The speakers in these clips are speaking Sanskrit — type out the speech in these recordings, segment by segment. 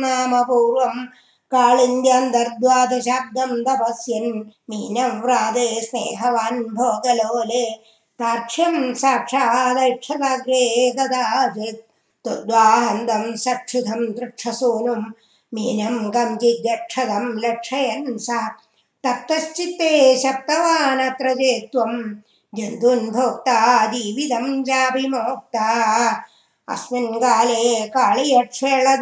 नाम पूर्वं काळिन्द्यन्तर्द्वादशाब्दं तपस्यन् मीनव्राते स्नेहवान् भोगलोले। स्नेहवां साग्रे कदाचित् सक्षुधं दृक्षसूनुं मीनं मीनंक्षदं लक्षयन् सा। तप्तश्चित्ते शब्दवानत्र चेत्त्वम् जन्तुन्भोक्तादिविधं जाभिमोक्ता अस्मिन् काले कालि अक्षल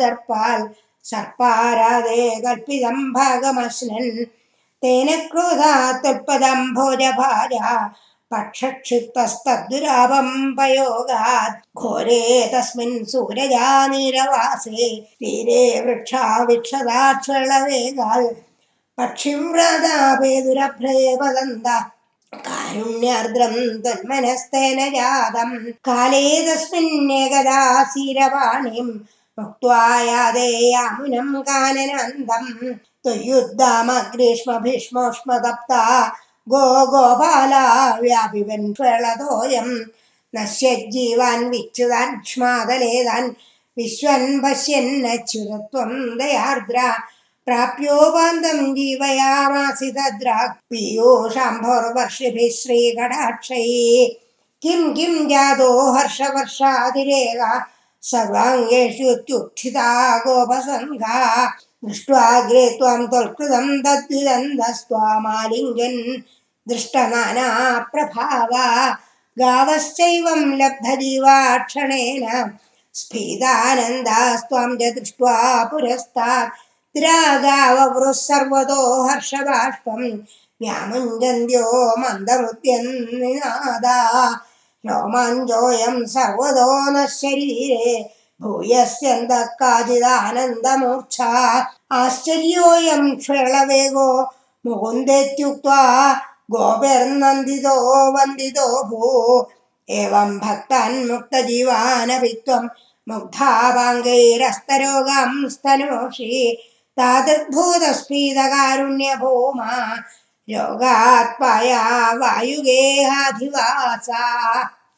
कल्पितं भागमश्नन् तेन तत्पदं भोजभाजा भुरावम् पयोगात्। घोरे तस्मिन् सूरजा नीरवासे तीरे वृक्षा विक्षदाक्षेलवेगाल् पक्षिं व्रदा पे दुरभ्रे वदन्दा കാരുണ്യാർദ്രം തന്മനസ്തേന ജാതം. കാലേ തസ്മിന്നേകദാസീരവാണിം മുക്വായാദേയാമുനം കാനനന്ദം ത്വയുദ്ധാമ ഗ്രീഷ്മ ഭീഷ്മോഷ്മതപ്ത ഗോ ഗോപാല വ്യാപിവൻ പ്രളതോയം. നശ്യജ്ജീവാൻ വിച്യുതാൻ വിശ്വൻ പശ്യന്നച്യുതത്വം ദയാർദ്ര. प्राप्योपान्तं जीवयामासि जीवयामासितद्रा शाम्भोर्वर्षिभिः श्रीकडाक्षये किं किं जातो हर्षवर्षादिरेगा सर्वाङ्गेषु च्युत्थिता गोपसङ्घा। दृष्ट्वाग्रे त्वां त्वत्कृतं तद्विदन्धस्त्वामालिङ्गन् दृष्टनानाप्रभावा। गावश्चैवं लब्धजीवाक्षणेन क्षणेन च दृष्ट्वा पुरस्तात् രാഗാവൃസർവതോ ഹർഷബാഷ്പം വ്യാമുഞ്ചന്ത്യോ മന്ദമുദ്യന്നാദ രോമാഞ്ചോയം സർവതോ നശരീരേ ഭൂയസ്യന്തക്കാചിദാനന്ദമൂർച്ഛ ആശ്ചര്യോയം ക്ഷേളവേഗോ മുകുന്ദേത്യുക്വാ ഗോപേർനന്ദിതോ വന്ദിതോ ഭൂ. ഏവം ഭക്താൻ മുക്തജീവാനവിത്വം മുഗ്ധാപാംഗൈരസ്തരോഗം സ്തനോഷി. स्तनोषि तादृद्भूतस्फीतकारुण्यभूमा योगात्पाया वायुगेहाधिवासा